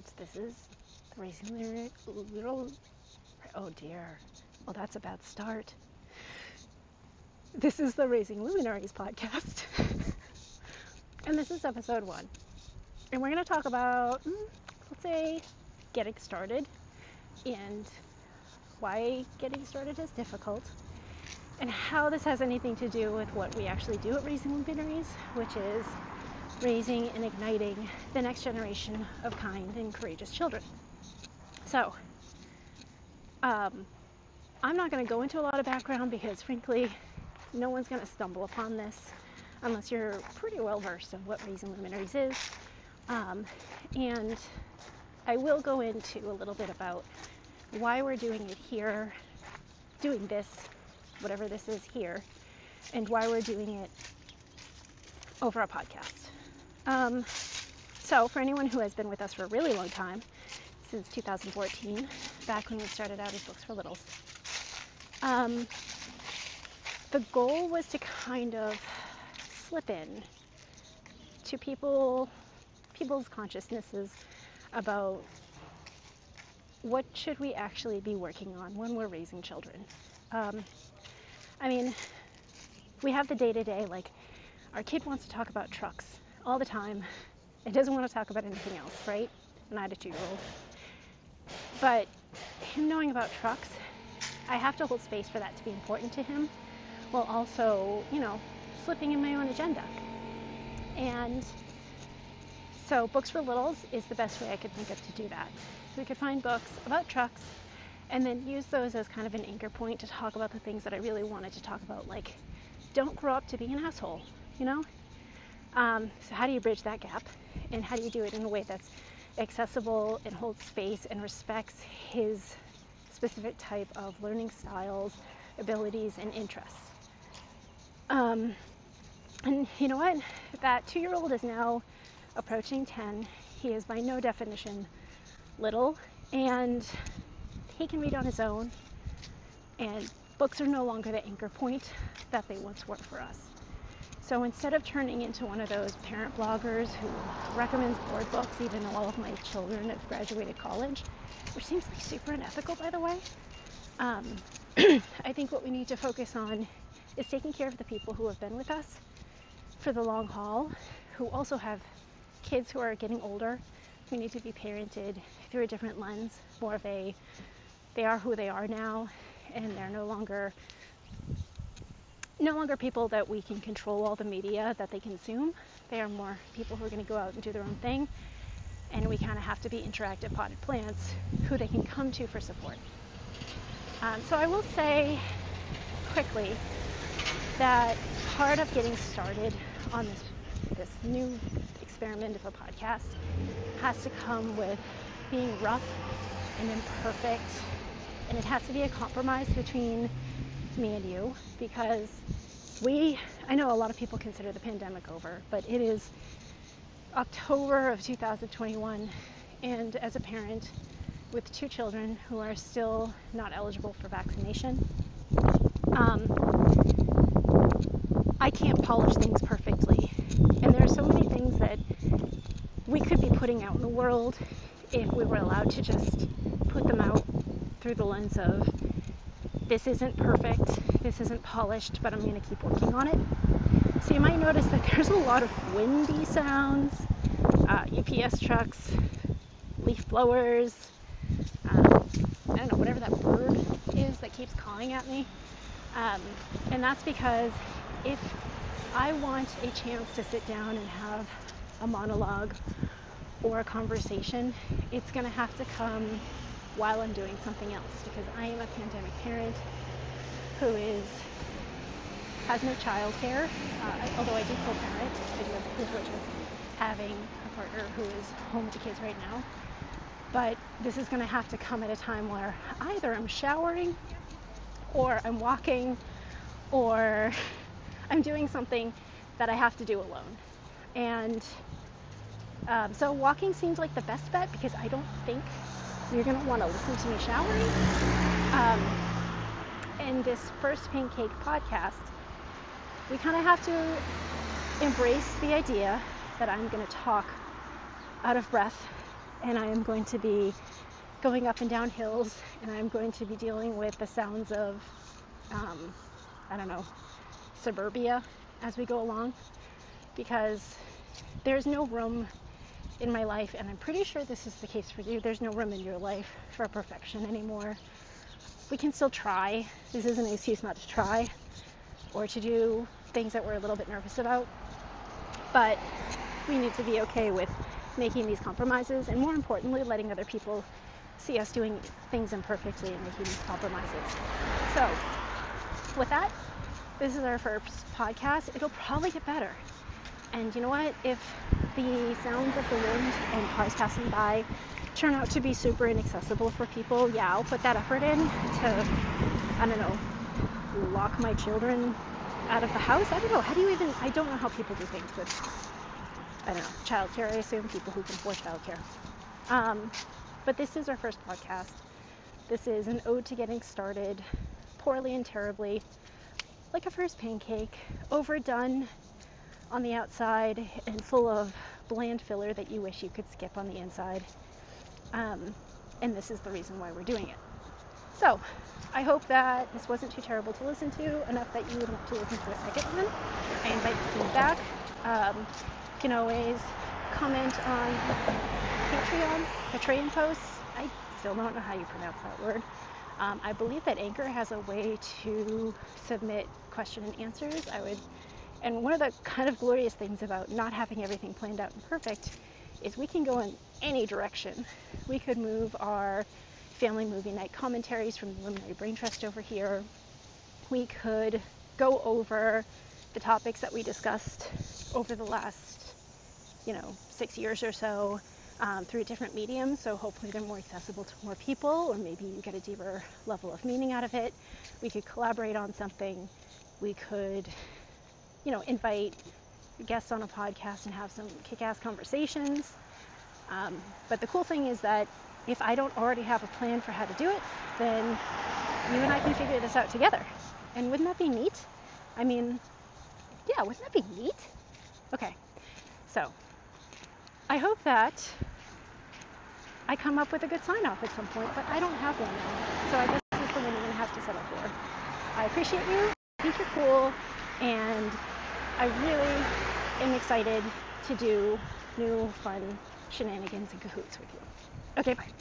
this is Raising Little. Oh dear. Well, that's a bad start. This is the Raising Luminaries podcast, and this is episode one. And we're going to talk about, mm, let's say, getting started and why getting started is difficult and how this has anything to do with what we actually do at Raising Luminaries, which is raising and igniting the next generation of kind and courageous children. So, um, I'm not going to go into a lot of background because, frankly, no one's going to stumble upon this unless you're pretty well versed in what Raising Luminaries is. Um, and I will go into a little bit about why we're doing it here, doing this, whatever this is here, and why we're doing it over a podcast. Um, so, for anyone who has been with us for a really long time, since 2014, back when we started out as Books for Littles. Um, the goal was to kind of slip in to people, people's consciousnesses about what should we actually be working on when we're raising children. Um, I mean, we have the day to day, like our kid wants to talk about trucks all the time. It doesn't want to talk about anything else, right? Not a two year old. But him knowing about trucks, I have to hold space for that to be important to him while also, you know, slipping in my own agenda. And so, Books for Littles is the best way I could think of to do that. We could find books about trucks and then use those as kind of an anchor point to talk about the things that I really wanted to talk about, like don't grow up to be an asshole, you know? Um, so, how do you bridge that gap? And how do you do it in a way that's accessible and holds space and respects his specific type of learning styles, abilities, and interests. Um, and you know what? That two year old is now approaching 10. He is by no definition little, and he can read on his own. And books are no longer the anchor point that they once were for us. So instead of turning into one of those parent bloggers who recommends board books even though all of my children have graduated college, which seems like super unethical by the way, um, I think what we need to focus on is taking care of the people who have been with us for the long haul, who also have kids who are getting older, who need to be parented through a different lens, more of a they are who they are now and they're no longer no longer people that we can control all the media that they consume. They are more people who are going to go out and do their own thing. And we kind of have to be interactive potted plants who they can come to for support. Um, so I will say quickly that part of getting started on this, this new experiment of a podcast has to come with being rough and imperfect. And it has to be a compromise between me and you because we, I know a lot of people consider the pandemic over, but it is October of 2021, and as a parent with two children who are still not eligible for vaccination, um, I can't polish things perfectly. And there are so many things that we could be putting out in the world if we were allowed to just put them out through the lens of this isn't perfect, this isn't polished, but I'm going to keep working on it. So you might notice that there's a lot of windy sounds, uh, UPS trucks, leaf blowers, um, I don't know, whatever that bird is that keeps calling at me. Um, and that's because if I want a chance to sit down and have a monologue or a conversation, it's going to have to come while I'm doing something else because I am a pandemic parent who is has no child care. Uh, although I do co-parent, I do have the privilege of having a partner who is home with the kids right now. But this is going to have to come at a time where either I'm showering, or I'm walking, or I'm doing something that I have to do alone. And um, so walking seems like the best bet because I don't think you're going to want to listen to me showering. Um, in this first pancake podcast, we kind of have to embrace the idea that I'm going to talk out of breath and I am going to be going up and down hills, and I'm going to be dealing with the sounds of, um, I don't know, suburbia as we go along, because there's no room in my life, and I'm pretty sure this is the case for you. There's no room in your life for perfection anymore. We can still try. This isn't an excuse not to try or to do things that we're a little bit nervous about. But we need to be okay with making these compromises and more importantly letting other people see us doing things imperfectly and making these compromises. So with that, this is our first podcast. It'll probably get better. And you know what? If the sounds of the wind and cars passing by turn out to be super inaccessible for people, yeah, I'll put that effort in to, I don't know, lock my children out of the house. I don't know. How do you even, I don't know how people do things with I don't know, childcare, I assume, people who can afford childcare. Um, but this is our first podcast. This is an ode to getting started poorly and terribly, like a first pancake, overdone on the outside and full of bland filler that you wish you could skip on the inside. Um, and this is the reason why we're doing it. So, I hope that this wasn't too terrible to listen to, enough that you would want to listen to a second one. I invite feedback. Um, you can always comment on Patreon, Patreon posts. I still don't know how you pronounce that word. Um, I believe that Anchor has a way to submit question and answers. I would, and one of the kind of glorious things about not having everything planned out and perfect is we can go in any direction. We could move our family movie night commentaries from the Luminary Brain Trust over here. We could go over the topics that we discussed over the last you know, six years or so um, through different mediums. So hopefully they're more accessible to more people, or maybe you get a deeper level of meaning out of it. We could collaborate on something. We could, you know, invite guests on a podcast and have some kick-ass conversations. Um, but the cool thing is that if I don't already have a plan for how to do it, then you and I can figure this out together. And wouldn't that be neat? I mean, yeah, wouldn't that be neat? Okay, so I hope that I come up with a good sign off at some point, but I don't have one now. So I guess this is the one you're going to have to settle for. I appreciate you. Think you're cool. And I really am excited to do new fun shenanigans and cahoots with you. Okay, bye.